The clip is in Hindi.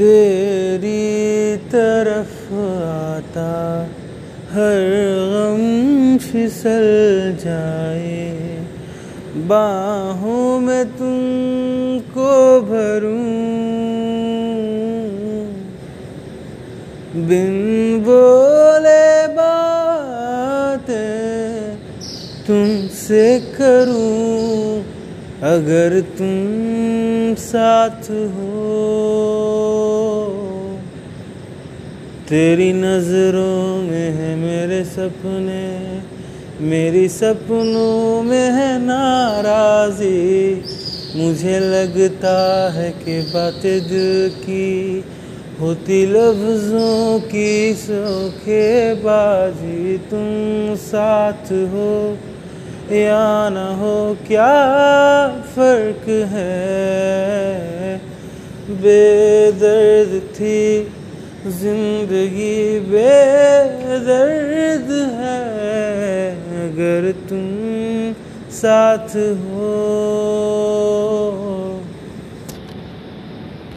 तेरी तरफ़ आता, हर गम फिसल जाए। बाहों में तुमको भरूं। बिन बोले बातें तुमसे करूँ, अगर तुम साथ हो। तेरी नज़रों में है मेरे सपने, मेरी सपनों में है नाराजी। मुझे लगता है कि बातें दिल की होती, लफ्जों की सोखे बाजी तुम साथ हो या न हो, क्या फ़र्क है? बेदर्द थी ज़िंदगी बेदर्द है अगर तुम साथ हो।